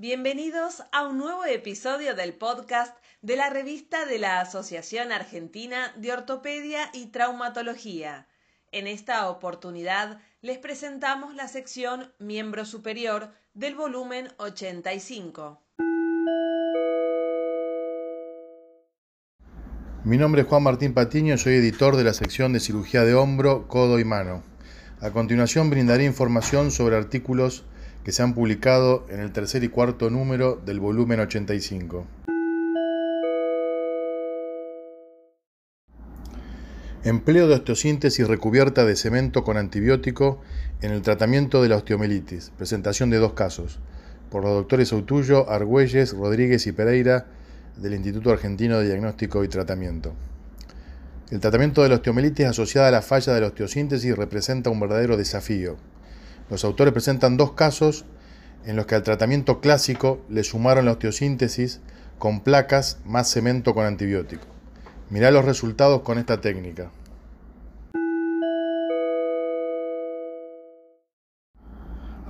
Bienvenidos a un nuevo episodio del podcast de la revista de la Asociación Argentina de Ortopedia y Traumatología. En esta oportunidad les presentamos la sección Miembro Superior del volumen 85. Mi nombre es Juan Martín Patiño, soy editor de la sección de cirugía de hombro, codo y mano. A continuación brindaré información sobre artículos que se han publicado en el tercer y cuarto número del volumen 85. Empleo de osteosíntesis recubierta de cemento con antibiótico en el tratamiento de la osteomelitis. Presentación de dos casos. Por los doctores Autullo, Argüelles, Rodríguez y Pereira del Instituto Argentino de Diagnóstico y Tratamiento. El tratamiento de la osteomelitis asociada a la falla de la osteosíntesis representa un verdadero desafío. Los autores presentan dos casos en los que al tratamiento clásico le sumaron la osteosíntesis con placas más cemento con antibiótico. Mirá los resultados con esta técnica.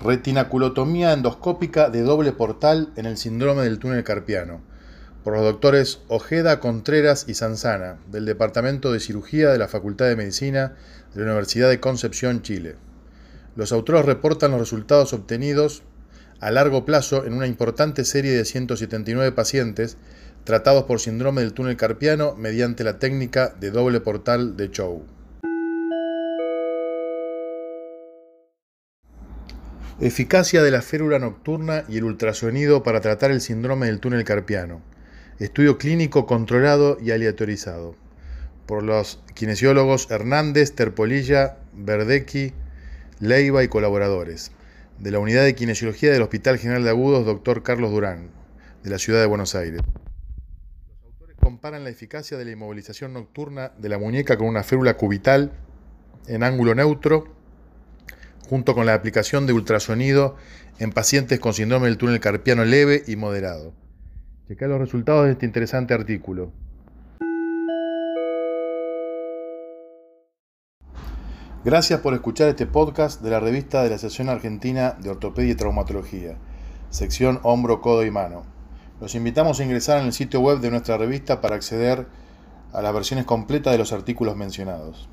Retinaculotomía endoscópica de doble portal en el síndrome del túnel carpiano por los doctores Ojeda, Contreras y Sanzana, del Departamento de Cirugía de la Facultad de Medicina de la Universidad de Concepción, Chile. Los autores reportan los resultados obtenidos a largo plazo en una importante serie de 179 pacientes tratados por síndrome del túnel carpiano mediante la técnica de doble portal de Chow. Eficacia de la férula nocturna y el ultrasonido para tratar el síndrome del túnel carpiano. Estudio clínico controlado y aleatorizado por los kinesiólogos Hernández, Terpolilla, Verdecki, Leiva y colaboradores, de la Unidad de Kinesiología del Hospital General de Agudos, Dr. Carlos Durán, de la Ciudad de Buenos Aires. Los autores comparan la eficacia de la inmovilización nocturna de la muñeca con una férula cubital en ángulo neutro, junto con la aplicación de ultrasonido en pacientes con síndrome del túnel carpiano leve y moderado. Checa los resultados de este interesante artículo. Gracias por escuchar este podcast de la revista de la Asociación Argentina de Ortopedia y Traumatología, sección hombro, codo y mano. Los invitamos a ingresar en el sitio web de nuestra revista para acceder a las versiones completas de los artículos mencionados.